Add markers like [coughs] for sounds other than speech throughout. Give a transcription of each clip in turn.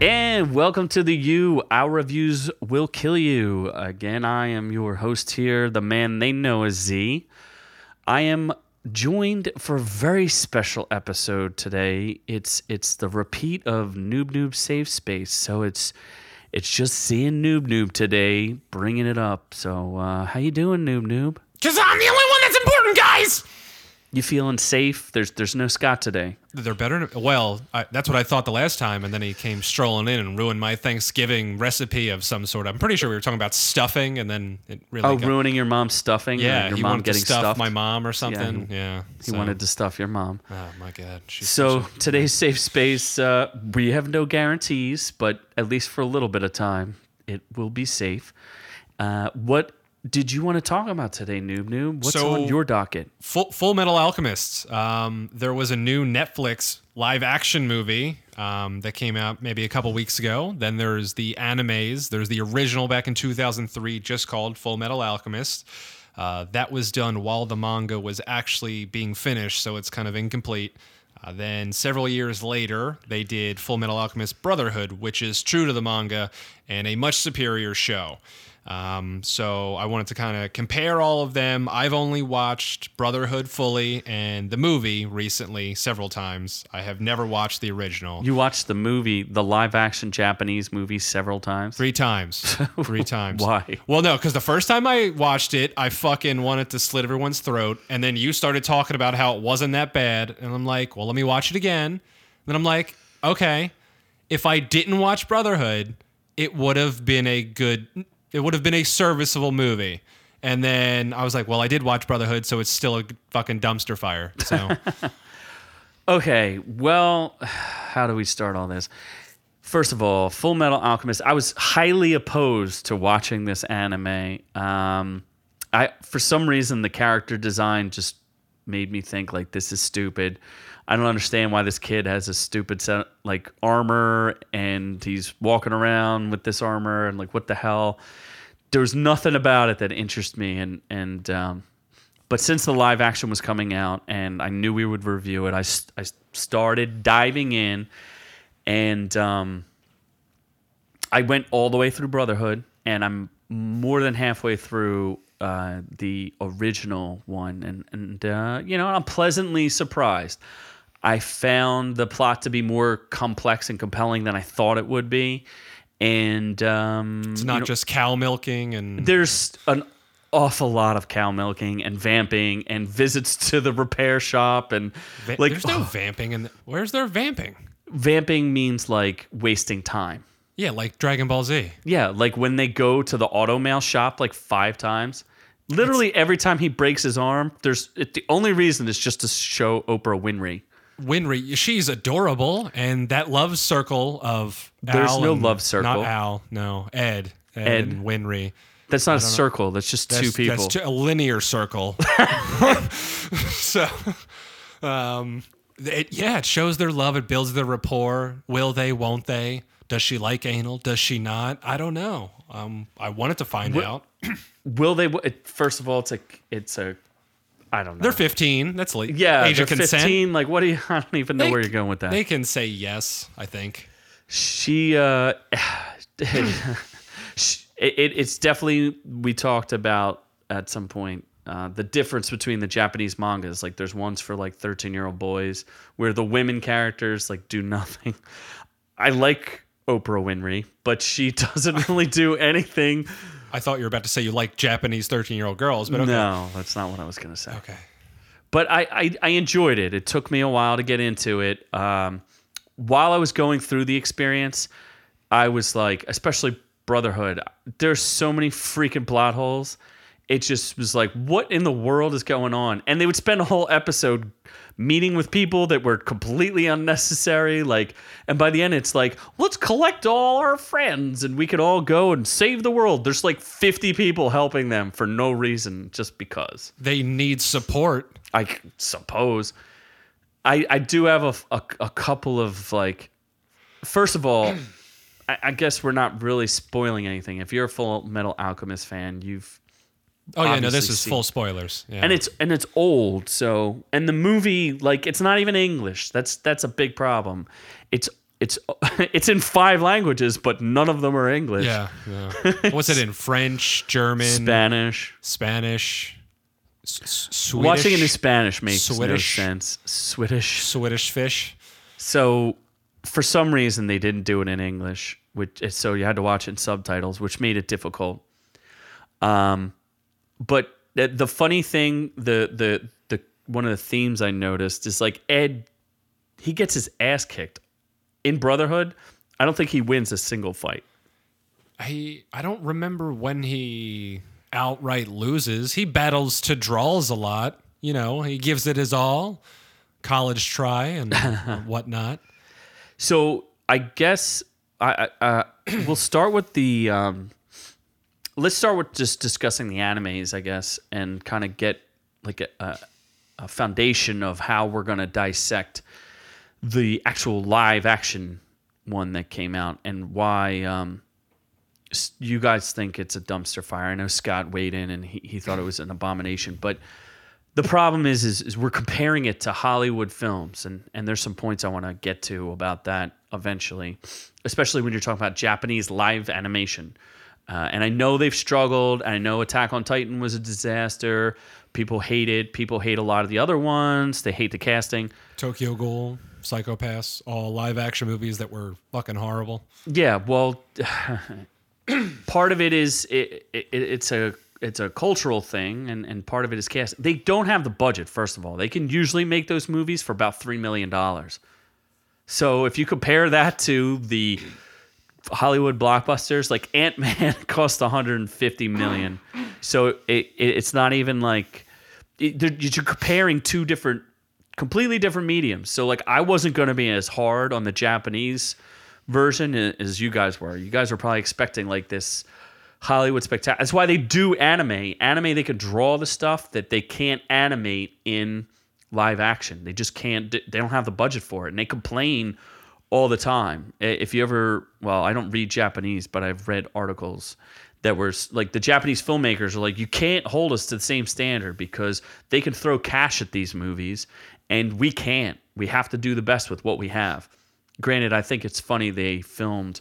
And welcome to the U. Our reviews will kill you. Again, I am your host here, the man they know as Z. I am joined for a very special episode today. It's it's the repeat of Noob Noob Safe Space, so it's it's just seeing Noob Noob today, bringing it up. So, uh, how you doing, Noob Noob? Cause I'm the only one that's important, guys. You feeling safe? There's there's no Scott today. They're better. Well, I, that's what I thought the last time, and then he came strolling in and ruined my Thanksgiving recipe of some sort. I'm pretty sure we were talking about stuffing, and then it really. Oh, got, ruining your mom's stuffing? yeah, your he mom wanted getting to stuff stuffed. my mom or something. he- Yeah, He wanted to stuff your mom. Oh my god. She's So such today's safe space, uh, we have no guarantees, but at least for a little bit of time, it will be safe. Uh, what did you want to talk about today, Noob Noob? What's So- on your docket? Full, Full Metal Alchemists. Um, there was a new Netflix live action movie um, that came out maybe a couple weeks ago. Then there's the animes. There's the original back in 2003, just called Full Metal Alchemist. Uh, that was done while the manga was actually being finished, so it's kind of incomplete. Uh, then several years later, they did Full Metal Alchemist Brotherhood, which is true to the manga and a much superior show. Um, so I wanted to kind of compare all of them. I've only watched Brotherhood fully and the movie recently several times. I have never watched the original. You watched the movie, the live action Japanese movie, several times. Three times. [laughs] Three times. Why? Well, no, because the first time I watched it, I fucking wanted to slit everyone's throat. And then you started talking about how it wasn't that bad. And I'm like, well, let me watch it again. Then I'm like, okay, if I didn't watch Brotherhood, it would have been a good, it would have been a serviceable movie. And then I was like, well, I did watch Brotherhood, so it's still a fucking dumpster fire. So [laughs] Okay, well, [sighs] how do we start all this? First of all, Full Metal Alchemist. I was highly opposed to watching this anime. Um, I for some reason the character design just made me think like this is stupid. I don't understand why this kid has a stupid set like armor and he's walking around with this armor and like what the hell. There was nothing about it that interested me and and um, but since the live action was coming out and I knew we would review it, I I started diving in and um, I went all the way through Brotherhood and I'm more than halfway through uh, the original one. And, and uh, you know, I'm pleasantly surprised. I found the plot to be more complex and compelling than I thought it would be. And um, it's not just cow milking and there's an awful lot of cow milking and vamping and visits to the repair shop and va- like there's no [sighs] vamping. And where's their vamping? vamping means like wasting time. Yeah, like Dragon Ball Z. Yeah, like when they go to the auto mail shop like five times. Literally every time he breaks his arm, there's it, the only reason is just to show Oprah Winfrey. Winry, she's adorable, and that love circle of There's Al no and- love circle. Not Al, no Ed, Ed, Ed. and Winry. That's not a circle. That's just That's, two people. That's a linear circle. [laughs] [laughs] so, um, it, yeah, it shows their love. It builds their rapport. Will they? Won't they? Does she like anal? Does she not? I don't know. Um, I wanted to find out. [clears throat] Will they? First of all, it's a it's a I don't know. They're 15. That's like yeah, age of consent. 15. Like, what do you? [laughs] I don't even know They where you're going with that. They can say yes. I think. she uh [laughs] she- it, it's definitely we talked about at some point uh, the difference between the japanese mangas like there's ones for like 13 year old boys where the women characters like do nothing [laughs] i like oprah winfrey but she doesn't really do anything I thought you were about to say you like Japanese 13 year old girls, but okay. no that's not what i was going to say Okay. but I, I I enjoyed it. It took me a while to get into it. Um, while I was going through the experience, I was like, especially Brotherhood. There's so many freaking plot holes. It just was like, what in the world is going on? And they would spend a whole episode meeting with people that were completely unnecessary. Like, and by the end, it's like, let's collect all our friends and we could all go and save the world. There's like 50 people helping them for no reason, just because. They need support. I suppose. I I do have a, a, a couple of like. First of all, [clears throat] I, I guess we're not really spoiling anything. If you're a Full Metal Alchemist fan, you've Oh yeah, no, this is seen- full spoilers. Yeah. and it's and it's old. So and the movie like it's not even English. That's that's a big problem. It's it's [laughs] it's in five languages, but none of them are English. Yeah. yeah. What's it in [laughs] French, German, Spanish. Spanish, S- Swedish, Watching it in Spanish makes no sense. Swedish. Swedish fish? So for some reason they didn't do it in English, which so you had to watch it in subtitles, which made it difficult. Um, but the, funny thing, the the the one of the themes I noticed is like Ed, he gets his ass kicked in Brotherhood. I don't think he wins a single fight. I I don't remember when he outright loses. He battles to draws a lot. You know, he gives it his all, college try and [laughs] whatnot. So I guess I, I uh, we'll start with the. Um, let's start with just discussing the animes, I guess, and kind of get like a, a, foundation of how we're gonna dissect the actual live action one that came out and why um, you guys think it's a dumpster fire. I know Scott weighed in and he, he thought it was an abomination, but the problem is, is is we're comparing it to Hollywood films, and and there's some points I want to get to about that eventually, especially when you're talking about Japanese live animation. Uh, and I know they've struggled. I know Attack on Titan was a disaster. People hate it. People hate a lot of the other ones. They hate the casting. Tokyo Ghoul, Psychopaths, all live action movies that were fucking horrible. Yeah, well, [sighs] part of it is it, it, it's a it's a cultural thing, and, and part of it is cast. They don't have the budget. First of all, they can usually make those movies for about three million dollars. So if you compare that to the Hollywood blockbusters, like Ant Man [laughs] cost 150 million, so it, it it's not even like it, you're comparing two different, completely different mediums. So like I wasn't going to be as hard on the Japanese version as you guys were. You guys were probably expecting like this Hollywood spectacular. That's why they do anime. Anime they can draw the stuff that they can't animate in live action. They just can't. They don't have the budget for it, and they complain all the time. If you ever, well, I don't read Japanese, but I've read articles that were like the Japanese filmmakers are like, you can't hold us to the same standard because they can throw cash at these movies, and we can't. We have to do the best with what we have. Granted, I think it's funny they filmed.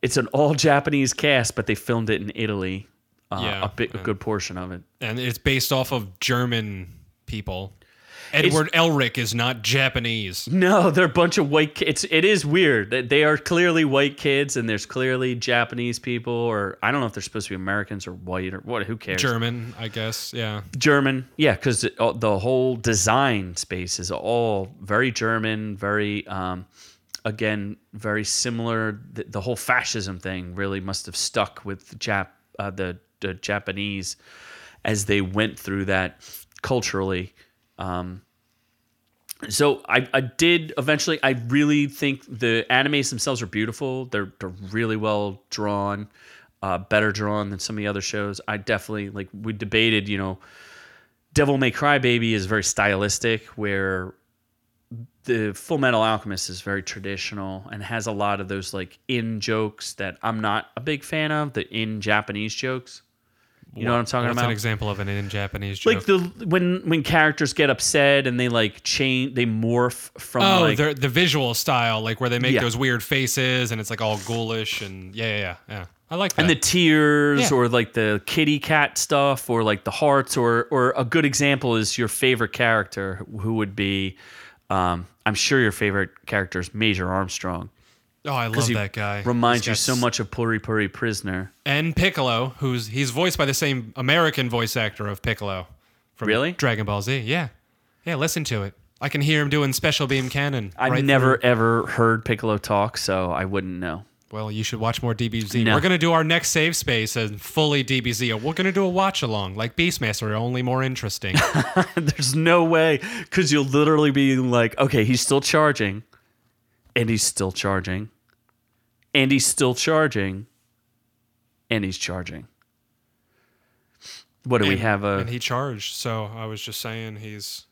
It's an all [laughs] Japanese cast, but they filmed it in Italy. Uh, Yeah, a, bit, a good portion of it. And it's based off of German people. Edward Elric is not Japanese. No, they're a bunch of white kids. It is weird. They are clearly white kids, and there's clearly Japanese people, or I don't know if they're supposed to be Americans or white or what. Who cares? German, I guess. Yeah. German, yeah, because the whole design space is all very German, very, um, again, very similar. The, the whole fascism thing really must have stuck with the Jap, uh, the, the Japanese, as they went through that culturally. Um, so I, I did eventually. I really think the animes themselves are beautiful. They're they're really well drawn, uh, better drawn than some of the other shows. I definitely like. We debated, you know, Devilman Crybaby is very stylistic, where the Full Metal Alchemist is very traditional and has a lot of those like in jokes that I'm not a big fan of. The in Japanese jokes. You know what I'm talking What's about? an example of an in Japanese joke? like the when when characters get upset and they like change they morph from oh, like the the visual style, like where they make Yeah. those weird faces and it's like all ghoulish and yeah, yeah, yeah. yeah. I like that. and the tears Yeah. or like the kitty cat stuff or like the hearts or or a good example is your favorite character who would be um I'm sure your favorite character is Major Armstrong oh, I love that guy. reminds you so much of Puri Puri Prisoner and Piccolo, who's he's voiced by the same American voice actor of Piccolo from Really? Dragon Ball Z. Yeah, yeah. Listen to it. I can hear him doing special beam cannon. I've right never through- ever heard Piccolo talk so I wouldn't know Well, you should watch more DBZ. No. We're gonna do our next save space and fully DBZ. We're gonna do a watch along like Beastmaster, only more interesting. [laughs] There's no way because you'll literally be like, okay, he's still charging, and he's still charging, and he's still charging, and he's charging. What do we have? A and he charged. So I was just saying he's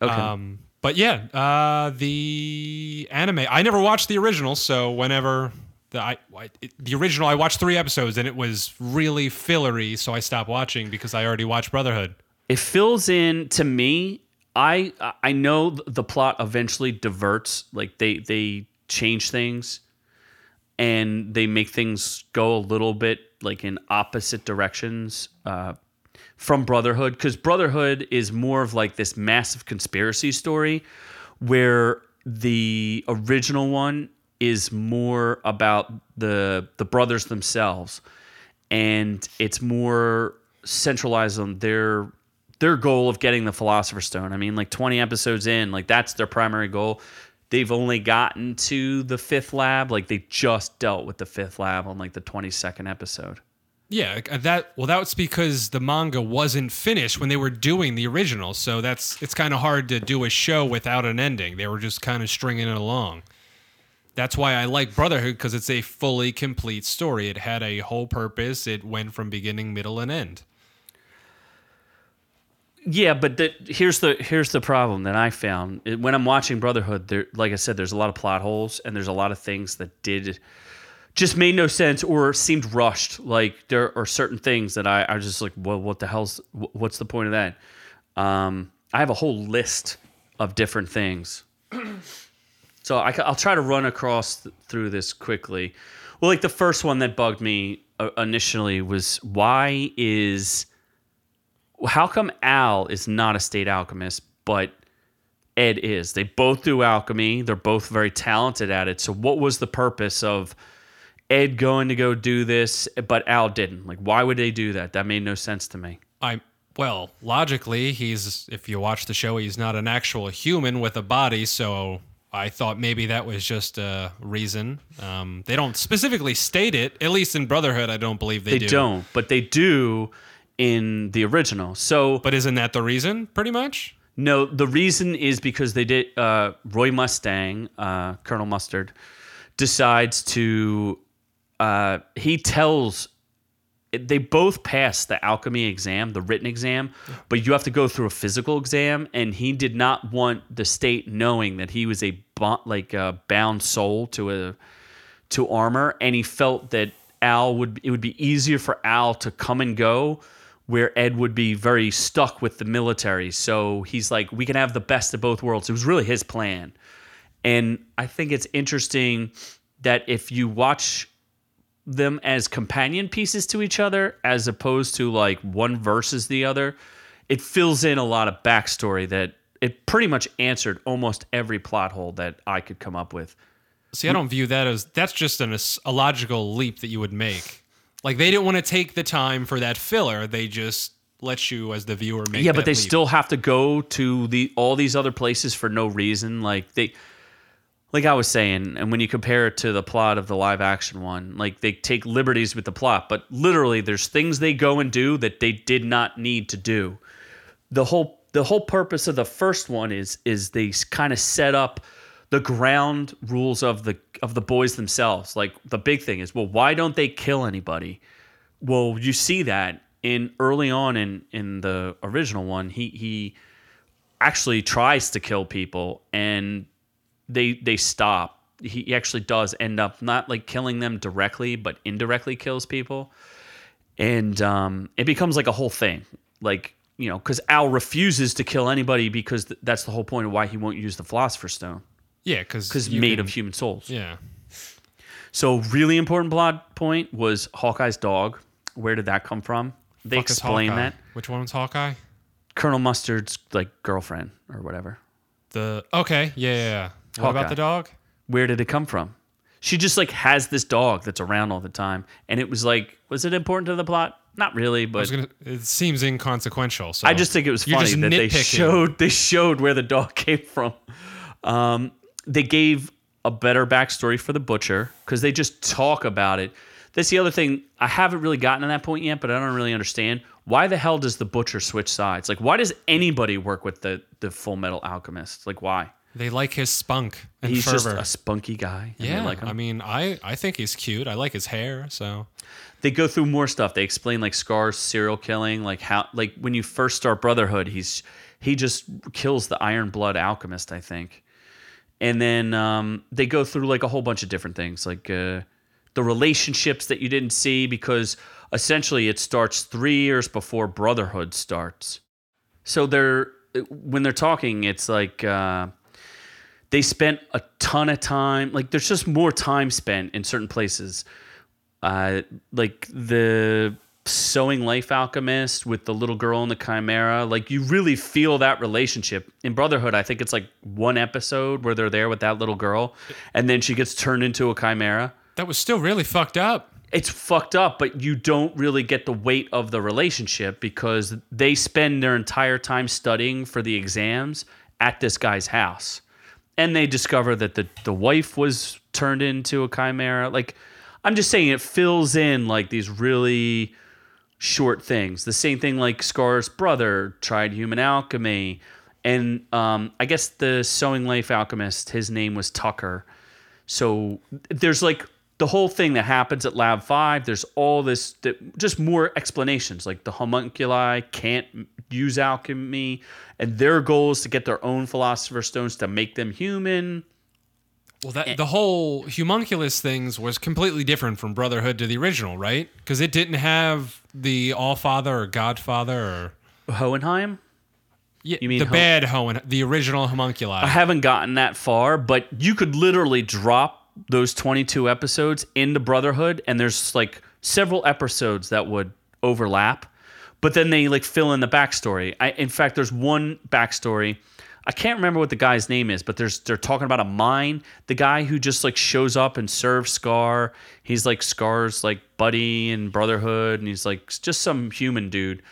okay. Um, but yeah, uh, the anime. I never watched the original, so whenever the I, I it- the original, I watched three episodes and it was really fillery, so I stopped watching because I already watched Brotherhood. it fills in to me. I I know the plot eventually diverts. Like they they change things, and they make things go a little bit like in opposite directions uh, from Brotherhood. Because Brotherhood is more of like this massive conspiracy story, where the original one is more about the the brothers themselves, and it's more centralized on their their goal of getting the philosopher's stone i mean like 20 episodes in like that's their primary goal they've only gotten to the fifth lab like they just dealt with the fifth lab on like the 22nd episode Yeah, that well, that's because the manga wasn't finished when they were doing the original. So that's it's kind of hard to do a show without an ending. They were just kind of stringing it along. That's why I like Brotherhood because it's a fully complete story. It had a whole purpose. It went from beginning, middle, and end. Yeah, but the, here's the here's the problem that I found when I'm watching Brotherhood. There, like I said, there's a lot of plot holes and there's a lot of things that did just made no sense or seemed rushed. Like there are certain things that I I was just like, well, what the hell's what's the point of that? Um, I have a whole list of different things. [clears throat] So I, will try to run across th- through this quickly. Well, like the first one that bugged me uh, initially was why is how come Al is not a state alchemist, but Ed is? They both do alchemy. They're both very talented at it. So what was the purpose of Ed going to go do this, but Al didn't? Like, why would they do that? That made no sense to me. I well, logically, he's if you watch the show, he's not an actual human with a body, so I thought maybe that was just a reason. Um, they don't specifically state it, at least in Brotherhood. I don't believe they, They do. don't, but they do in the original. So But isn't that the reason? Pretty much. No, the reason is because they did. Uh, Roy Mustang, uh, Colonel Mustard, decides to. Uh, he tells. They both pass the alchemy exam, the written exam, but you have to go through a physical exam, and he did not want the state knowing that he was a like a bound soul to a to armor, and he felt that Al would it would be easier for Al to come and go, where Ed would be very stuck with the military. So he's like, we can have the best of both worlds. It was really his plan, and I think it's interesting that if you watch them as companion pieces to each other, as opposed to like one versus the other, it fills in a lot of backstory that it pretty much answered almost every plot hole that I could come up with. See, I don't view that as that's just an, a logical leap that you would make. Like they didn't want to take the time for that filler. They just let you, as the viewer, make. yeah, but they leap. still have to go to the all these other places for no reason. Like they, like I was saying, and when you compare it to the plot of the live action one, like they take liberties with the plot, but literally there's things they go and do that they did not need to do. The whole the whole purpose of the first one is is they kind of set up the ground rules of the of the boys themselves. Like the big thing is, well, why don't they kill anybody? Well, you see that in early on in in the original one, he he actually tries to kill people and they they stop. He actually does end up not like killing them directly, but indirectly kills people, and um, it becomes like a whole thing. Like you know, because Al refuses to kill anybody because th- that's the whole point of why he won't use the Philosopher's Stone yeah, because because made of human souls. yeah. So really important plot point was Hawkeye's dog. Where did that come from? They Fuck explain Hawkeye? that Which one was Hawkeye? Colonel Mustard's like girlfriend or whatever. The okay, yeah, yeah. yeah. What about the dog? where did it come from? She just like has this dog that's around all the time, and it was like, was it important to the plot? Not really, I but was gonna. It seems inconsequential. So I just think it was funny that they showed they showed where the dog [laughs] came from. Um, they gave a better backstory for the butcher because they just talk about it. That's the other thing. I haven't really gotten to that point yet, but I don't really understand why the hell does the butcher switch sides? Like, why does anybody work with the the Full Metal Alchemist? Like, why? they like his spunk and He's fervor. just a spunky guy. and they yeah, like him. I mean, I I think he's cute. I like his hair. So they go through more stuff. They explain like Scar's serial killing, like how like when you first start Brotherhood, he's he just kills the Iron Blood alchemist, I think. And then um, they go through like a whole bunch of different things, like uh, the relationships that you didn't see because essentially it starts three years before Brotherhood starts. So they're when they're talking, it's like uh, they spent a ton of time. Like there's just more time spent in certain places. Uh, like the sewing life alchemist with the little girl in the chimera like you really feel that relationship in brotherhood i think it's like one episode where they're there with that little girl and then she gets turned into a chimera That was still really fucked up. it's fucked up, but you don't really get the weight of the relationship because they spend their entire time studying for the exams at this guy's house. And they discover that the, the wife was turned into a chimera. Like, I'm just saying it fills in like these really short things. The same thing like Scar's brother tried human alchemy. And um, I guess the sewing life alchemist, his name was Tucker. So there's like the whole thing that happens at Lab 5. There's all this, just more explanations. Like the homunculi can't use alchemy, and their goal is to get their own philosopher's stones to make them human. Well, that eh. the whole homunculus things was completely different from Brotherhood to the original, right? Because it didn't have the All Father or Godfather or Hohenheim? yeah, You mean the hom- bad Hohen, the original homunculi. I haven't gotten that far, but you could literally drop those 22 episodes into Brotherhood, and there's like several episodes that would overlap, but then they like fill in the backstory. I, in fact, there's one backstory. I can't remember what the guy's name is, but there's they're talking about a mine. The guy who just like shows up and serves Scar. He's like Scar's like buddy and Brotherhood, and he's like just some human dude.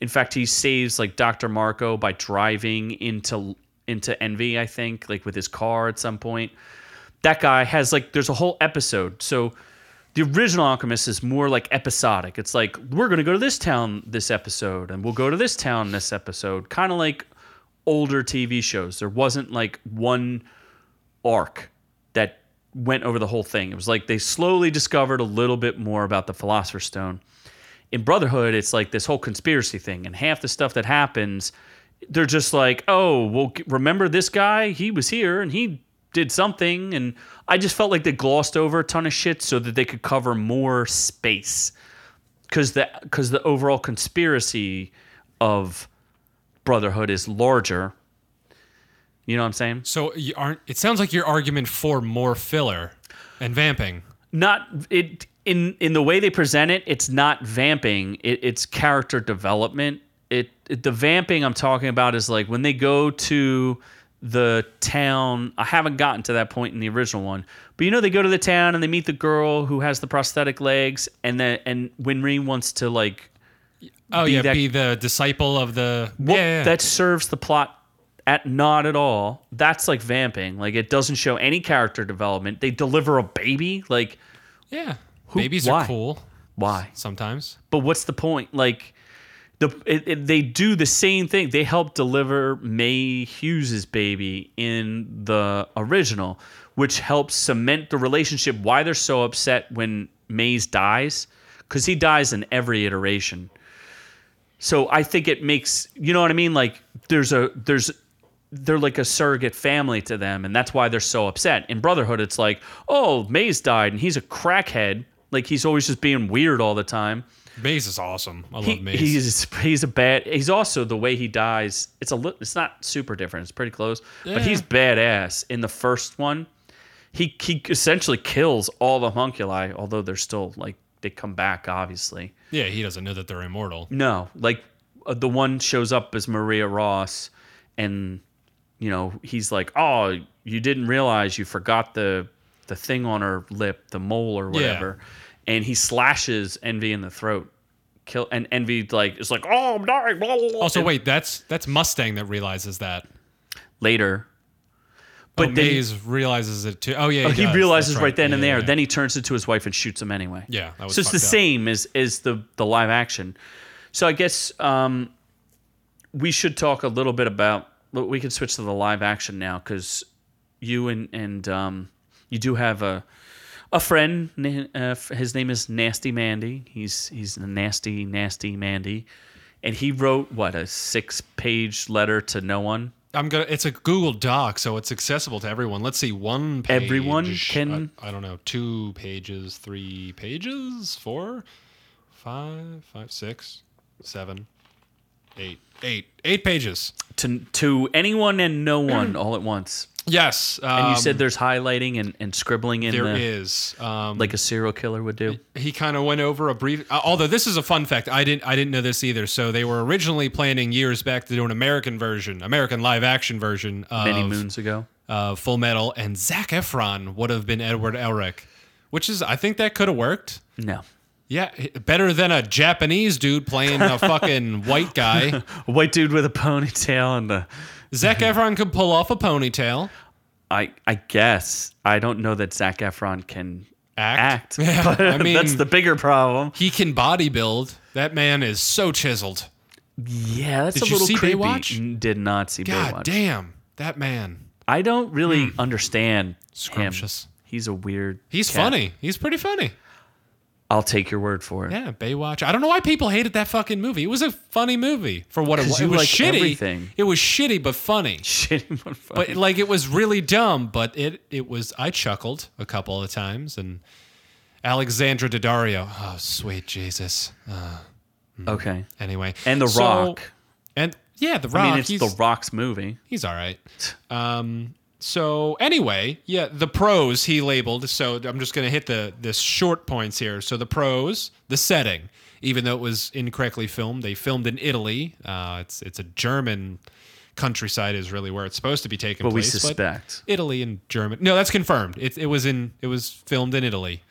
In fact, he saves like Dr. Marcoh by driving into into Envy, I think, like with his car at some point. That guy has like there's a whole episode. So the original Alchemist is more like episodic. It's like we're gonna go to this town this episode, and we'll go to this town this episode. Kind of like older TV shows. There wasn't like one arc that went over the whole thing. It was like they slowly discovered a little bit more about the Philosopher's Stone. In Brotherhood, it's like this whole conspiracy thing, and half the stuff that happens, they're just like, oh, well, remember this guy? He was here and he did something. And I just felt like they glossed over a ton of shit so that they could cover more space. Because the, cause the overall conspiracy of Brotherhood is larger. You know what I'm saying? so you aren't. It sounds like your argument for more filler and vamping. not it in in the way they present it it's not vamping it, it's character development it, it the vamping i'm talking about is like when they go to the town i haven't gotten to that point in the original one but you know they go to the town and they meet the girl who has the prosthetic legs and then and winry wants to like Oh Be yeah, that- be the disciple of the. well, yeah, yeah. that serves the plot at not at all that's like vamping like it doesn't show any character development they deliver a baby like yeah. Babies why? are cool why sometimes. but what's the point? Like, the it, it- they do the same thing. They help deliver Maes Hughes's baby in the original, which helps cement the relationship. Why they're so upset when Maes dies, because he dies in every iteration. So I think it makes you know what I mean. Like, there's a there's they're like a surrogate family to them, and that's why they're so upset. In Brotherhood, it's like, oh, Maes died, and he's a crackhead. Like he's always just being weird all the time Maes is awesome. I he, love Maes. he's he's a bad. He's also the way he dies. It's a li- it's not super different. It's pretty close, but he's badass. In the first one, he he essentially kills all the homunculi. Although they're still like they come back, obviously. yeah, he doesn't know that they're immortal. No, like uh, the one shows up as Maria Ross, and you know he's like, "Oh, you didn't realize you forgot the the thing on her lip, the mole or whatever," and he slashes Envy in the throat. Kill and Envy like is like, "Oh, I'm dying." Blah, blah, blah. Also, wait, that's that's Mustang that realizes that. later, But then he, Maes realizes it too. Oh yeah, oh, he does. realizes That's right, then Yeah, and there. yeah. Then he turns it to his wife and shoots him anyway. Yeah, that was so it's the up. same as as the the live action. So I guess um, we should talk a little bit about. We can switch to the live action now because you and and um, you do have a a friend. Uh, his name is Nasty Mandy. He's he's a nasty nasty Mandy, and he wrote what a six page letter to no one. I'm gonna. It's a Google Doc, so it's accessible to everyone. Let's see, one page. Everyone can- I, I don't know. Two pages, three pages, four, five, five, six, seven, eight, eight, eight pages. To to anyone and no one all at once. Yes, um, And you said there's highlighting and, and scribbling in there the is. Um, like a serial killer would do. he kind of went over a brief. Uh, although this is a fun fact, I didn't I didn't know this either. So they were originally planning years back to do an American version, American live action version of Many moons ago. uh, Full Metal, and Zac Efron would have been Edward Elric, which is I think that could have worked. No. Yeah, better than a Japanese dude playing a [laughs] fucking white guy. A white dude with a ponytail and a Zac [laughs] Efron could pull off a ponytail. I I guess I don't know that Zac Efron can Act. act. [laughs] Yeah, but I mean- that's the bigger problem. He can bodybuild. That man is so chiseled. Yeah, that's Did a you little see creepy. Baywatch? Did not see God Baywatch. damn, that man. I don't really hmm. understand him. Scrumptious. He's a weird. He's cat. funny. He's pretty funny. I'll take your word for it. Yeah, Baywatch. I don't know why people hated that fucking movie. It was a funny movie for what it [laughs] was. It was like shitty. everything. It was shitty but funny. [laughs] Shit, but funny. But like it was really dumb, but it it was I chuckled a couple of times and Alexandra Daddario. Oh, sweet Jesus. Uh, okay. anyway. And The So- Rock. And yeah, The Rock. I mean, it's The Rock's movie. he's all right. [sighs] Um so anyway, yeah, the pros he labeled. So I'm just gonna hit the the short points here. So the pros, the setting, even though it was incorrectly filmed, they filmed in Italy. Uh, it's it's a German countryside is really where it's supposed to be taking But we place. suspect. Italy and German. No, that's confirmed. It it was in it was filmed in Italy,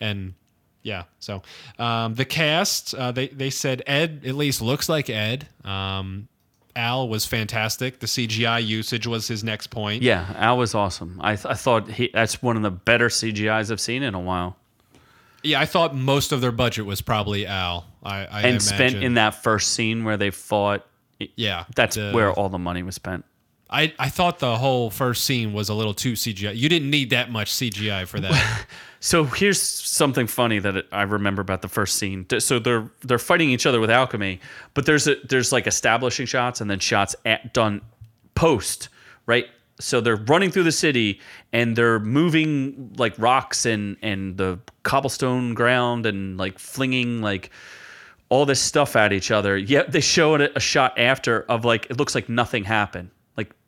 and yeah. So um, the cast uh, they they said Ed at least looks like Ed. Um, Al was fantastic. The CGI usage was his next point. Yeah, Al was awesome. I, th- I thought he that's one of the better CGIs I've seen in a while. Yeah, I thought most of their budget was probably Al. I, I And spent in that first scene where they fought. yeah. That's the- where all the money was spent. I I thought the whole first scene was a little too CGI. You didn't need that much CGI for that. [laughs] So here's something funny that I remember about the first scene. So they're they're fighting each other with alchemy, but there's a there's like establishing shots and then shots at, done post, right? So they're running through the city and they're moving like rocks and and the cobblestone ground and like flinging like all this stuff at each other. Yet they show a shot after of like it looks like nothing happened.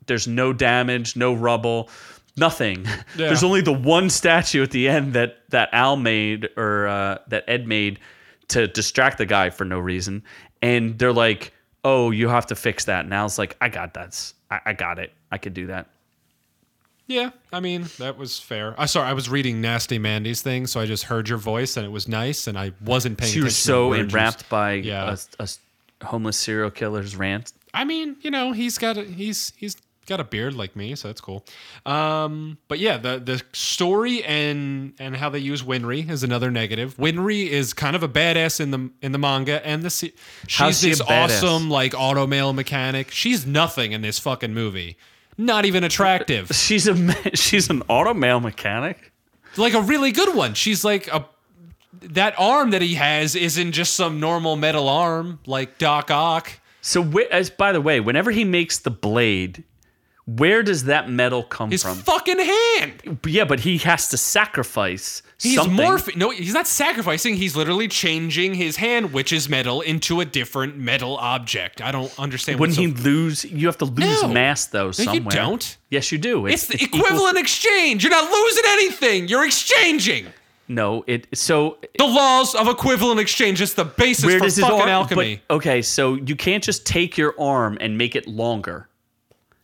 There's no damage, no rubble, nothing. There's only the one statue at the end that that Al made or uh, that Ed made to distract the guy for no reason. And they're like, "Oh, you have to fix that." And Al's like, "I got that. I, I got it. I could do that." Yeah, I mean that was fair. I sorry, I was reading Nasty Mandy's thing, so I just heard your voice and it was nice, and I wasn't paying. She was attention to so enwrapped by Yeah. a, a homeless serial killer's rant. I mean, you know, he's got a he's he's got a beard like me, so that's cool. Um, but yeah, the the story and and how they use Winry is another negative. Winry is kind of a badass in the in the manga and the se- she's she this awesome like auto mail mechanic. She's nothing in this fucking movie. Not even attractive. [laughs] She's a she's an automail mechanic. like a really good one. She's like a that arm that he has isn't just some normal metal arm like Doc Ock. So, as by the way, whenever he makes the blade, where does that metal come His from? fucking hand. yeah, but he has to sacrifice He's something. morphing. No, he's not sacrificing. He's literally changing his hand, which is metal, into a different metal object. I don't understand. Wouldn't he so- lose? You have to lose No. mass though No, somewhere. you don't. Yes, you do. It's the equal- equivalent exchange. You're not losing anything. You're exchanging. No, it. So The laws of equivalent exchange is the basis where for does his fucking arm? alchemy. But, okay, so you can't just take your arm and make it longer.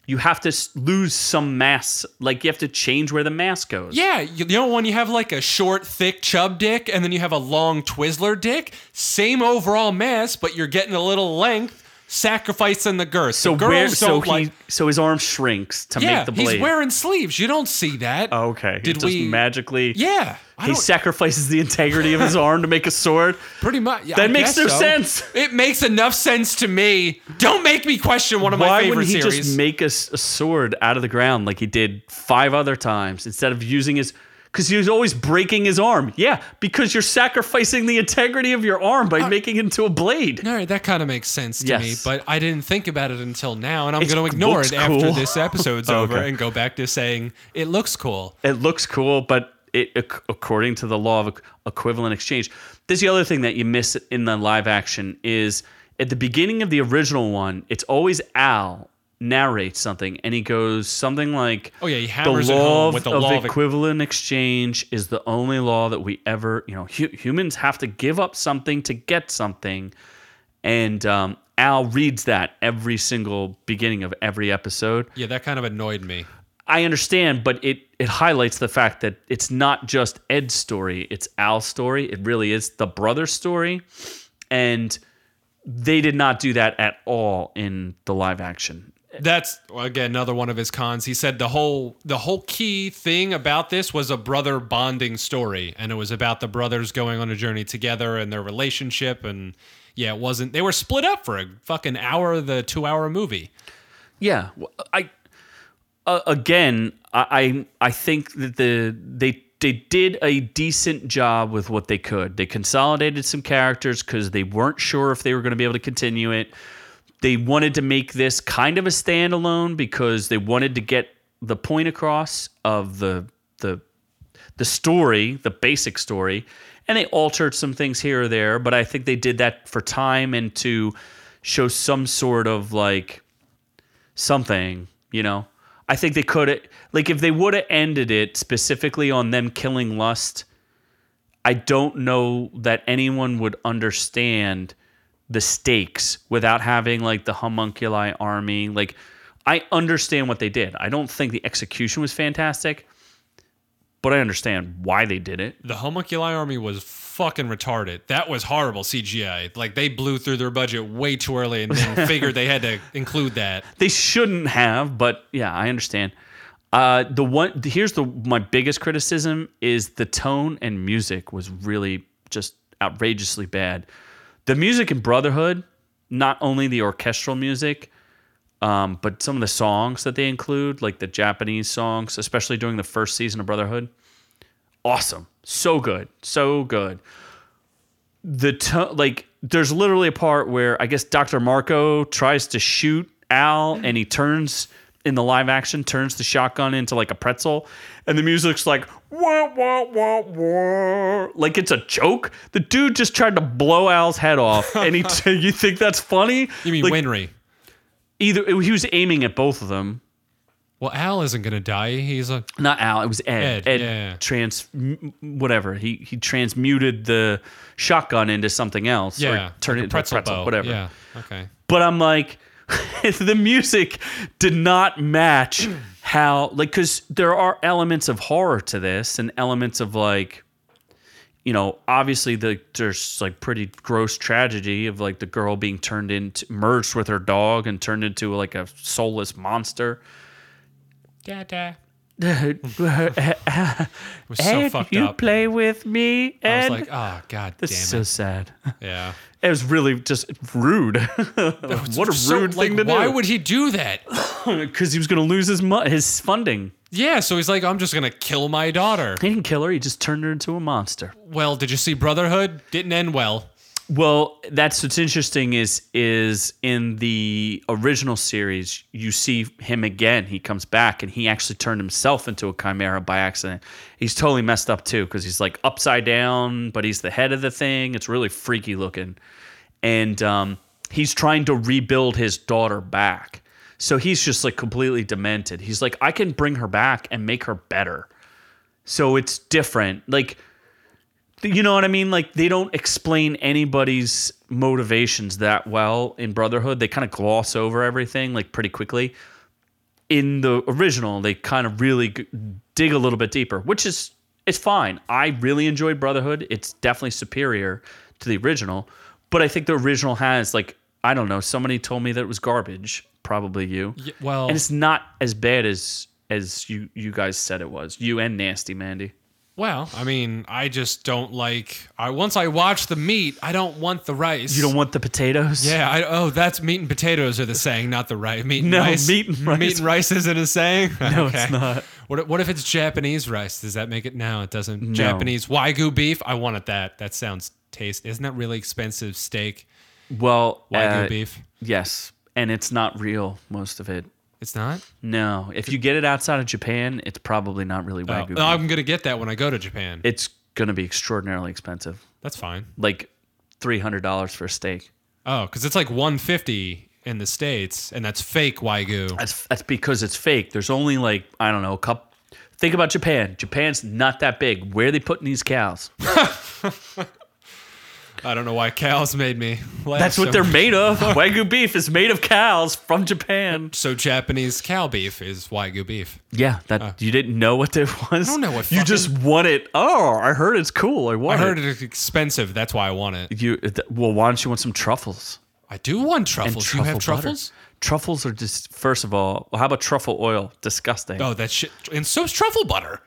You have to lose some mass. Like you have to change where the mass goes. Yeah, you, know when you have like a short, thick chub dick and then you have a long Twizzler dick, same overall mass, but you're getting a little length, sacrificing the girth. So the girls where? So he. like. so his arm shrinks to Yeah, make the blade. he's wearing sleeves. You don't see that. Oh, okay. Did it just we- magically? Yeah, I He don't- sacrifices the integrity of his arm to make a sword. pretty much. yeah, That I makes no so. sense. It makes enough sense to me. Don't make me question one of my favorite series. Why wouldn't he series. just make a sword out of the ground like he did five other times instead of using his? Because he was always breaking his arm. Yeah, because you're sacrificing the integrity of your arm Uh, by making it into a blade. Right, that kind of makes sense to Yes. me, but I didn't think about it until now, and I'm going to ignore it after this [laughs] episode's over Okay. and go back to saying it looks cool. It looks cool, but it, according to the law of equivalent exchange, there's the other thing that you miss in the live action is at the beginning of the original one, it's always Al narrates something, and he goes something like, Oh, yeah, he the hammers it home of, with the of law of- equivalent exchange is the only law that we ever, you know, hu- humans have to give up something to get something." And um, Al reads that every single beginning of every episode. Yeah, that kind of annoyed me. I understand, but it it highlights the fact that it's not just Ed's story; it's Al's story. It really is the brother story, and they did not do that at all in the live action. That's again another one of his cons. He said the whole the whole key thing about this was a brother bonding story, and it was about the brothers going on a journey together and their relationship. And yeah, it wasn't. They were split up for a fucking hour of the two hour movie. Yeah, I uh, again, I, I think that the they they did a decent job with what they could. They consolidated some characters because they weren't sure if they were going to be able to continue it. They wanted to make this kind of a standalone because they wanted to get the point across of the the the story, the basic story, and they altered some things here or there. But I think they did that for time and to show some sort of like something, you know. I think they could like if they would have ended it specifically on them killing Lust, I don't know that anyone would understand the stakes without having like the homunculi army. Like I understand what they did. I don't think the execution was fantastic, but I understand why they did it. The homunculi army was fucking retarded. That was horrible CGI. Like they blew through their budget way too early and then [laughs] figured they had to include that. They shouldn't have, but yeah, I understand. Uh, the one here's the my biggest criticism is the tone and music was really just outrageously bad. The music in Brotherhood, not only the orchestral music, um, but some of the songs that they include, like the Japanese songs, especially during the first season of Brotherhood, awesome, so good, so good. The like, there's literally a part where I guess Dr. Marcoh tries to shoot Al, and he turns in the live action turns the shotgun into like a pretzel, and the music's like wah wah wah wah, like it's a joke. The dude just tried to blow Al's head off, and he [laughs] you think that's funny? You mean like, Winry? either he was aiming at both of them. Well, Al isn't gonna die. He's a Not Al. It was Ed. Ed, yeah. trans whatever. He he transmuted the shotgun into something else. yeah, turned like it into a pretzel, bow. whatever. Yeah. Okay. But I'm like, [laughs] the music did not match how like because there are elements of horror to this and elements of like you know obviously the there's like pretty gross tragedy of like the girl being turned into merged with her dog and turned into like a soulless monster. It was so fucked you up. play with me I was like, oh god damn this it. is so sad yeah. it was really just rude [laughs] what a So, rude like, thing to do Why would he do that? [coughs] because he was going to lose his mo- his funding. Yeah, so he's like, I'm just gonna kill my daughter. He didn't kill her. He just turned her into a monster. Well, did you see Brotherhood? Didn't end well. Well, that's what's interesting is is in the original series you see him again. He comes back and he actually turned himself into a chimera by accident. He's totally messed up too because he's like upside down, but he's the head of the thing. It's really freaky looking, and um, he's trying to rebuild his daughter back. So he's just like completely demented. He's like, I can bring her back and make her better. So it's different. Like you know what I mean? Like they don't explain anybody's motivations that well in Brotherhood. They kind of gloss over everything like pretty quickly. In the original, they kind of really g- dig a little bit deeper, which is it's fine. I really enjoyed Brotherhood. It's definitely superior to the original, but I think the original has like I don't know. Somebody told me that it was garbage. Probably you. Y- well, and it's not as bad as as you you guys said it was. You and Nasty Mandy. Well, I mean, I just don't like. I once I watch the meat, I don't want the rice. You don't want the potatoes. Yeah, I, oh, that's meat and potatoes are the saying, not the rice. Meat and No, rice. meat and rice. Meat and rice isn't a saying. [laughs] No, Okay. it's not. What, if- what if it's Japanese rice? Does that make it? No, it doesn't. Japanese wagyu beef. I wanted that. That sounds taste. Isn't that really expensive steak? Well, Wagyu uh, beef. Yes, and it's not real. Most of it. It's not. No, if you get it outside of Japan, it's probably not really Oh, wagyu. beef. I'm gonna get that when I go to Japan. it's gonna be extraordinarily expensive, That's fine. like three hundred dollars for a steak. Oh, because it's like 150 in the states, and that's fake wagyu. That's that's because it's fake. There's only like I don't know a couple. Think about Japan. Japan's not that big. Where are they putting these cows? [laughs] I don't know why cows made me laugh. That's what so they're made of. [laughs] Wagyu beef is made of cows from Japan. So Japanese cow beef is wagyu beef. Yeah, that uh. you didn't know what it was. I don't know what you just want it. Oh, I heard it's cool. I I heard it. it's expensive. That's why I want it. You well, why don't you want some truffles? I do want truffles. you have truffle butter. truffles? Truffles are just first of all. Well, how about truffle oil? Disgusting. Oh, that shit. And so's truffle butter.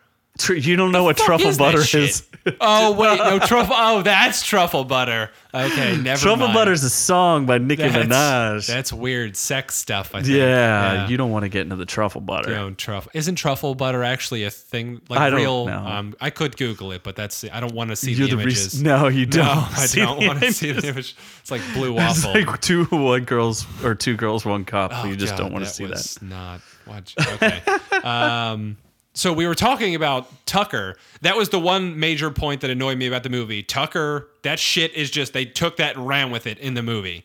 You don't know what truffle butter is. [laughs] Oh wait, no truffle. Oh, that's truffle butter. Okay, never truffle mind. butter is a song by Nicki Minaj. that's weird sex stuff. I think. yeah, you don't want to get into the truffle butter. Truffle isn't truffle butter actually a thing like I don't real? know. Um, I could Google it, but that's I don't want to see You're the the res- images. no, you don't. No, I see don't the want to see the image. It's like blue It's waffle. like two white girls or two girls, one cup. Oh, you just God, don't want to that see that. was Not watch. Okay. [laughs] um, so we were talking about Tucker. That was the one major point that annoyed me about the movie. Tucker, that shit is just they took that and ran with it in the movie.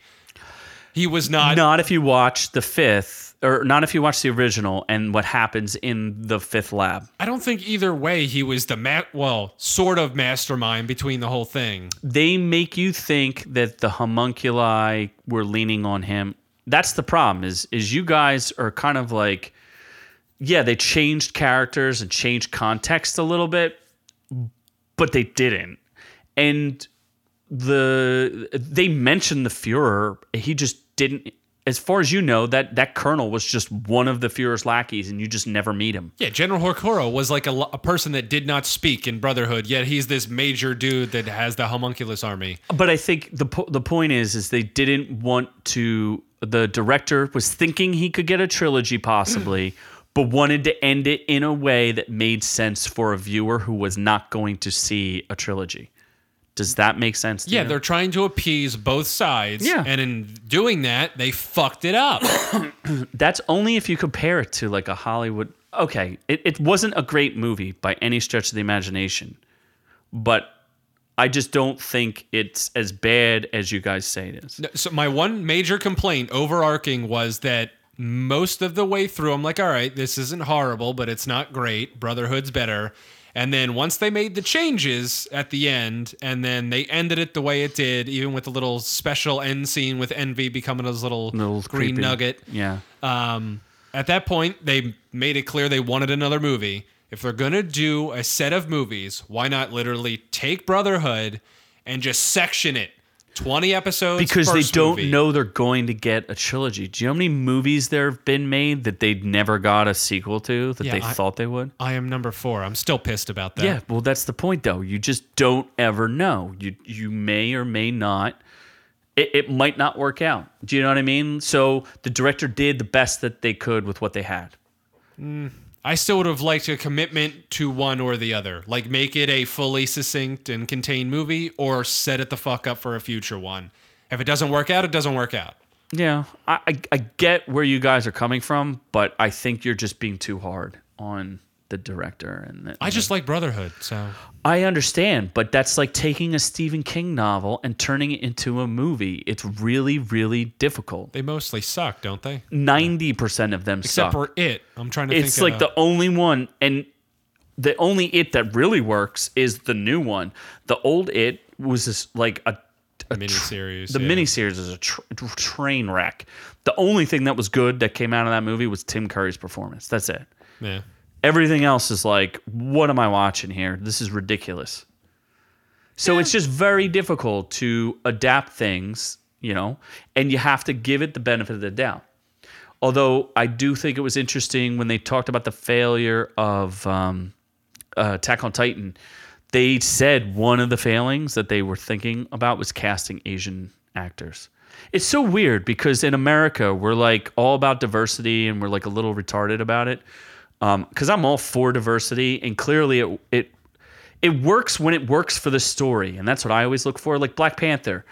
He was not. Not if you watch the fifth, or not if you watch the original and what happens in the fifth lab. I don't think either way he was the ma- well, sort of mastermind between the whole thing. They make you think that the homunculi were leaning on him. That's the problem. Is is you guys are kind of like, yeah, they changed characters and changed context a little bit, but they didn't. And the they mentioned the Führer. He just didn't. As far as you know, that that colonel was just one of the Führer's lackeys, and you just never meet him. Yeah, General Hakuro was like a, a person that did not speak in Brotherhood, yet he's this major dude that has the homunculus army. But I think the po- the point is, is they didn't want to. The director was thinking he could get a trilogy possibly, [clears throat] but wanted to end it in a way that made sense for a viewer who was not going to see a trilogy. Does that make sense? To Yeah, you? they're trying to appease both sides. Yeah. And in doing that, they fucked it up. [coughs] That's only if you compare it to like a Hollywood. Okay, it, it wasn't a great movie by any stretch of the imagination, but I just don't think it's as bad as you guys say it is. so my one major complaint, overarching, was that most of the way through, I'm like, all right, this isn't horrible, but it's not great. Brotherhood's better. And then once they made the changes at the end, and then they ended it the way it did, even with the little special end scene with Envy becoming his little, Little green creepy- nugget. Yeah. Um, at that point, they made it clear they wanted another movie. If they're gonna do a set of movies, why not literally take Brotherhood and just section it? Twenty episodes because they don't movie. know they're going to get a trilogy. Do you know how many movies there have been made that they never got a sequel to that Yeah, they I- thought they would? I am number four. I'm still pissed about that. Yeah, well, that's the point, though. You just don't ever know. You you may or may not. It, it might not work out. Do you know what I mean? So the director did the best that they could with what they had. Mm. I still would have liked a commitment to one or the other. Like make it a fully succinct and contained movie, or set it the fuck up for a future one. If it doesn't work out, it doesn't work out. Yeah, I, I I get where you guys are coming from, but I think you're just being too hard on the director and the, I just like Brotherhood, so I understand, but that's like taking a Stephen King novel and turning it into a movie. It's really, really difficult. they mostly suck, don't they? Ninety percent of them Except suck. for it. I'm trying to It's think. like of- the only one, and the only it that really works is the new one. The old it was just like a, a tr- Miniseries, the yeah. miniseries is a tr- train wreck. The only thing that was good that came out of that movie was Tim Curry's performance. That's it. yeah. Everything else is like, what am I watching here? This is ridiculous. So it's just very difficult to adapt things, you know, and you have to give it the benefit of the doubt. Although I do think it was interesting when they talked about the failure of um, uh, Attack on Titan, they said one of the failings that they were thinking about was casting Asian actors. It's so weird because in America we're like all about diversity and we're like a little retarded about it. Um, because I'm all for diversity, and clearly it it it works when it works for the story, and that's what I always look for. Like Black Panther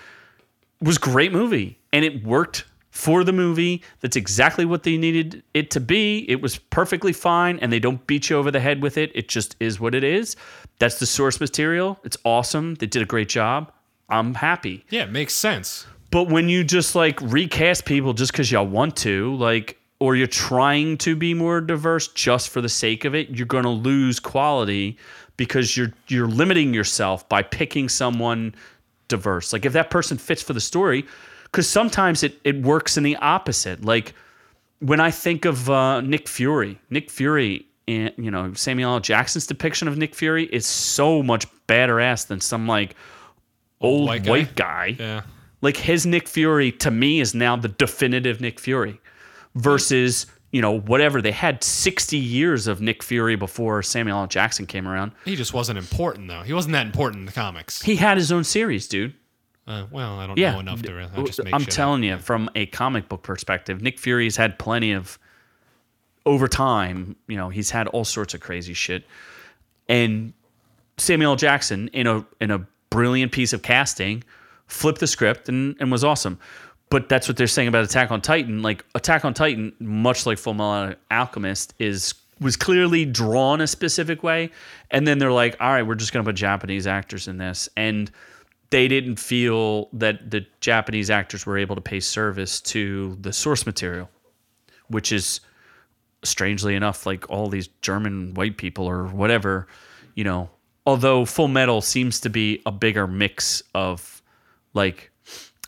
was great movie, and it worked for the movie. That's exactly what they needed it to be. It was perfectly fine, and they don't beat you over the head with it. It just is what it is. That's the source material. It's awesome. They did a great job. I'm happy. Yeah, it makes sense. But when you just like recast people just because y'all want to, like, or you're trying to be more diverse just for the sake of it, you're going to lose quality because you're you're limiting yourself by picking someone diverse. Like if that person fits for the story, because sometimes it it works in the opposite. Like when I think of uh, Nick Fury, Nick Fury, and you know Samuel L. Jackson's depiction of Nick Fury is so much badder ass than some like old white white guy? guy. Yeah. Like his Nick Fury to me is now the definitive Nick Fury versus, you know, whatever. They had 60 years of Nick Fury before Samuel L. Jackson came around. He just wasn't important though. He wasn't that important in the comics. He had his own series, dude. Uh, well, I don't Yeah. know enough to. I just make I'm up. telling you, from a comic book perspective, Nick Fury's had plenty of over time, you know, he's had all sorts of crazy shit. And Samuel L. Jackson, in a in a brilliant piece of casting, flipped the script and, and was awesome. But that's what they're saying about Attack on Titan. Like Attack on Titan, much like Full Metal Alchemist, is was clearly drawn a specific way, and then they're like, all right, we're just gonna put Japanese actors in this, and they didn't feel that the Japanese actors were able to pay service to the source material, which is strangely enough like all these German white people or whatever, you know. Although Full Metal seems to be a bigger mix of like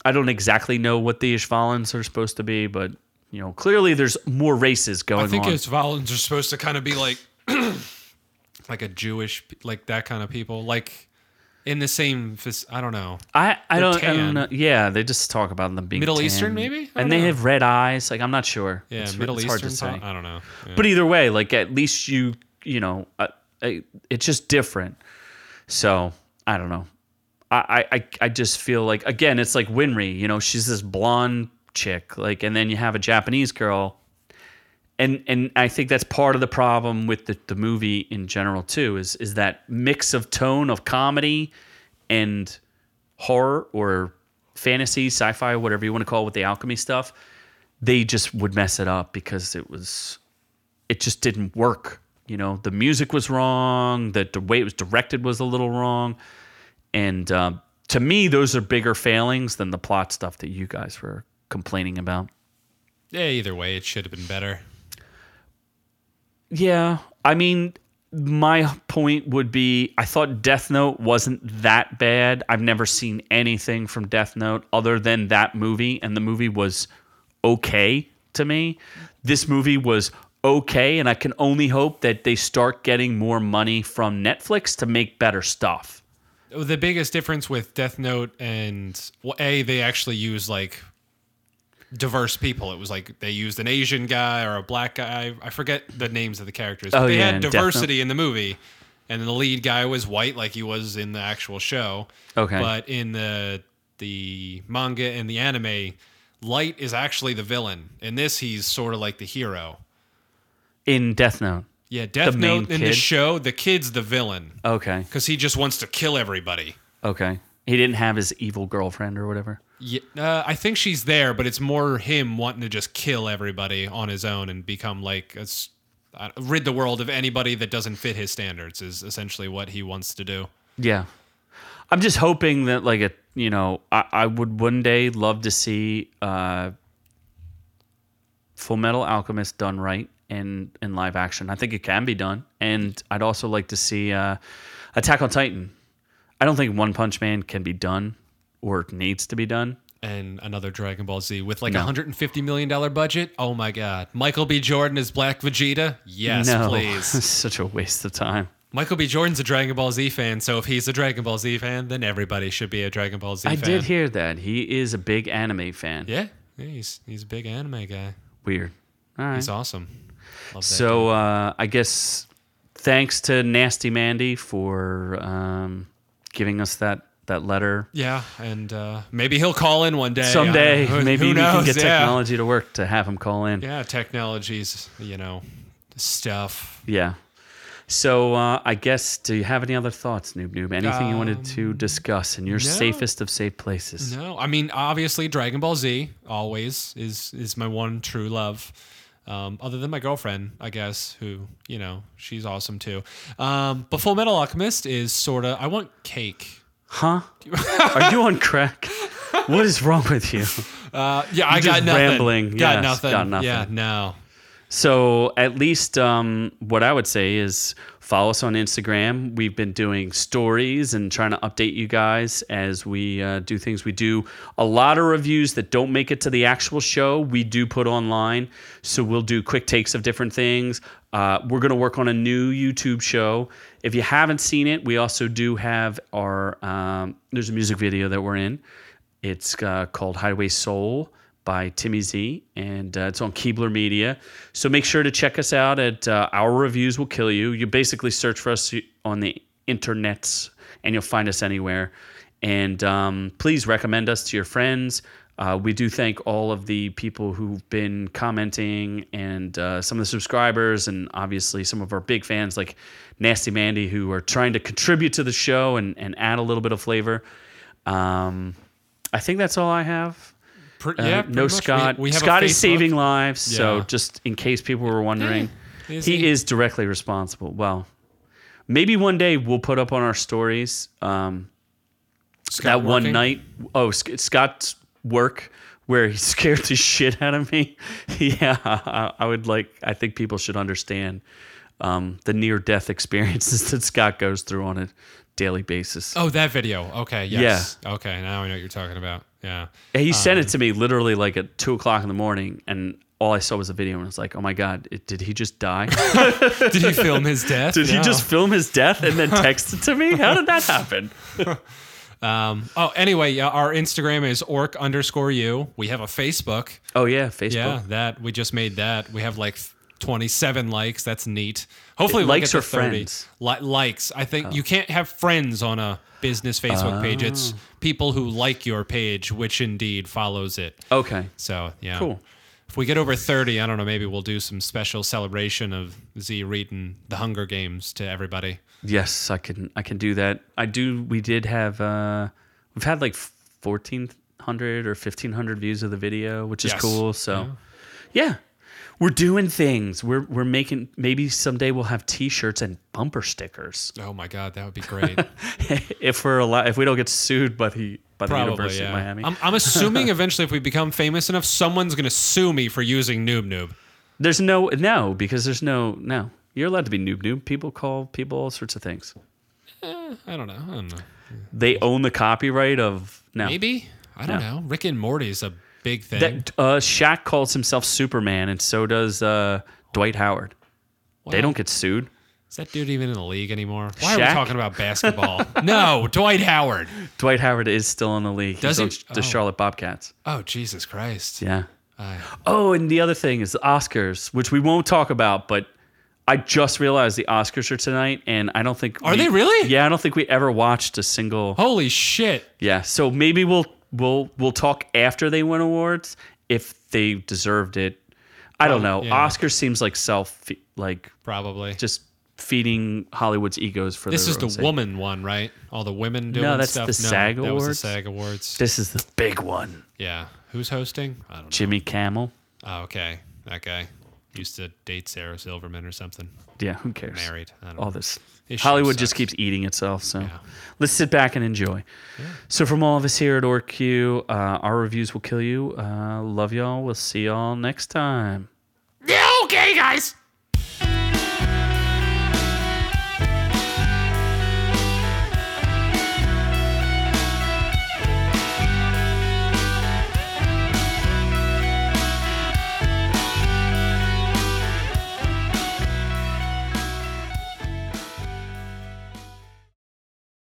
I don't exactly know what the Ishvalans are supposed to be, but you know, clearly there's more races going on. I think on. his violins are supposed to kind of be like, [clears throat] like a Jewish, like that kind of people, like in the same. I don't know. I, I don't, I don't know. Yeah, they just talk about them being Middle tan. Eastern, maybe? And they have red eyes. Like I'm not sure. Yeah, it's, Middle it's hard to say. I don't know. Yeah. But either way, like at least you, you know, uh, it's just different. So I don't know. I, I, I just feel like again, it's like Winry. You know, she's this blonde chick, like, and then you have a Japanese girl, and and I think that's part of the problem with the, the movie in general too. Is is that mix of tone of comedy and horror or fantasy, sci-fi, whatever you want to call it, with the alchemy stuff. They just would mess it up because it was it just didn't work. You know, the music was wrong, the, the way it was directed was a little wrong. And um, to me, those are bigger failings than the plot stuff that you guys were complaining about. yeah, either way, it should have been better. Yeah. I mean, my point would be I thought Death Note wasn't that bad. I've never seen anything from Death Note other than that movie, and the movie was okay to me. This movie was okay, and I can only hope that they start getting more money from Netflix to make better stuff. The biggest difference with Death Note and well, a they actually use like diverse people. It was like they used an Asian guy or a black guy. I forget the names of the characters. but Oh, they yeah, had diversity in the movie, and the lead guy was white, like he was in the actual show. Okay. but in the the manga and the anime, Light is actually the villain. In this, he's sort of like the hero. In Death Note. Yeah, Death main Note in the show, the kid's the villain Okay. because he just wants to kill everybody. Okay. He didn't have his evil girlfriend or whatever. Yeah, uh, I think she's there, but it's more him wanting to just kill everybody on his own and become like a uh, rid the world of anybody that doesn't fit his standards. Is essentially what he wants to do. Yeah. I'm just hoping that like a you know, I, I would one day love to see uh Full Metal Alchemist done right in in live action. I think it can be done. And I'd also like to see uh Attack on Titan. I don't think One Punch Man can be done or needs to be done. And another Dragon Ball Z with like a No. hundred and fifty million dollar budget. Oh my god, Michael B. Jordan is Black Vegeta. Yes, no. please. [laughs] Such a waste of time. Michael B. Jordan's a Dragon Ball Z fan, so if he's a Dragon Ball Z fan, then everybody should be a Dragon Ball Z I fan. I did hear that. He is a big anime fan. Yeah, yeah, he's he's a big anime guy. Weird. All right. He's awesome. So uh, I guess thanks to Nasty Mandy for um, giving us that that letter. Yeah, and uh, maybe he'll call in one day. Someday, I [laughs] maybe Who we can get yeah. technology to work to have him call in. Yeah, technologies, you know, stuff. Yeah. So uh, I guess, do you have any other thoughts, Noob Noob? Anything you wanted to discuss in your Um, no. safest of safe places? No, I mean, obviously, Dragon Ball Z always is is my one true love. Um, other than my girlfriend, I guess, who you know, she's awesome too. Um, but Full Metal Alchemist is sort of. I want cake. Huh? Are you on crack? what is wrong with you? [laughs] Uh, yeah, I just got nothing. rambling. Got, Yes, nothing. got nothing. Yeah, no. So at least um, what I would say is follow us on Instagram. We've been doing stories and trying to update you guys as we uh, do things. We do a lot of reviews that don't make it to the actual show. We do put online, so we'll do quick takes of different things. Uh, we're going to work on a new YouTube show. If you haven't seen it, we also do have our um, there's a music video that we're in. It's uh, called Highway Soul by Timmy Z, and uh, it's on Keebler Media. So make sure to check us out at uh, Our Reviews Will Kill You. You basically search for us on the internets, and you'll find us anywhere. And um, please recommend us to your friends. Uh, we do thank all of the people who've been commenting and uh, some of the subscribers, and obviously some of our big fans like Nasty Mandy, who are trying to contribute to the show and, and add a little bit of flavor. Um, I think that's all I have. Pr- Uh, yeah, no. Scott. We, we Scott is saving lives. So just in case people were wondering, is he, he? is directly responsible. Well, maybe one day we'll put up on our stories um, that one night. Oh, Sc- Scott's work where he [laughs] scared the shit out of me. [laughs] yeah, I, I would like. I think people should understand um, the near death experiences [laughs] that Scott goes through on a daily basis. Oh, that video. Okay. Yes. Okay. Now I know what you're talking about. Yeah. He sent Um, it to me literally like at two o'clock in the morning, and all I saw was a video, and I was like, "Oh my god, it, did he just die? [laughs] Did he film his death? did he just film his death and then text it to me? How did that happen?" [laughs] Um, oh, anyway, yeah, our Instagram is orc underscore you. We have a Facebook. Oh yeah, Facebook. Yeah, that we just made that. We have like 27 likes. That's neat. Hopefully, we'll Likes get or 30. friends? Li- likes. I think you can't have friends on a business Facebook page. It's people who like your page, which indeed follows it. Okay. So yeah, Cool. If we get over 30, I don't know, maybe we'll do some special celebration of Z reading the Hunger Games to everybody. Yes, I can. I can do that. I do. We did have. uh We've had like fourteen hundred or fifteen hundred views of the video, which is Yes. cool. So, yeah. We're doing things. We're we're making. Maybe someday we'll have T-shirts and bumper stickers. Oh my God, that would be great. [laughs] if we're alive, if we don't get sued by the by the University yeah. of Miami. I'm, I'm assuming eventually, if we become famous enough, someone's going to sue me for using Noob Noob. There's no no because there's no no. You're allowed to be noob noob. People call people all sorts of things. Eh, I don't know. I don't know. They own the copyright of no. Maybe I don't No. know. Rick and Morty is a big thing. That uh, Shaq calls himself Superman, and so does uh, Dwight Howard. They don't get sued. Is that dude even in the league anymore? Why are we talking about basketball? [laughs] no, Dwight Howard. Dwight Howard is still in the league. Does He's he? the Oh. Charlotte Bobcats. Oh Jesus Christ! Yeah. Oh, and the other thing is the Oscars, which we won't talk about, but I just realized the Oscars are tonight, and I don't think Are we- they really? Yeah, I don't think we ever watched a single. Holy shit! Yeah, so maybe we'll we'll we'll talk after they win awards if they deserved it. I don't know. Yeah. Oscar seems like self like Probably. just feeding Hollywood's egos for this is the sake. woman one, right? All the women doing no, that's stuff. the SAG that was the SAG Awards. This is the big one. yeah. Who's hosting? I don't know. Jimmy Kimmel. Oh, okay. That guy used to date Sarah Silverman or something. Yeah, who cares? Married. I don't know. All know. this. His show Hollywood just keeps eating itself. So Yeah. let's sit back and enjoy. So from all of us here at OrQ, uh, our reviews will kill you. Uh, love y'all. We'll see y'all next time. Yeah, okay, guys.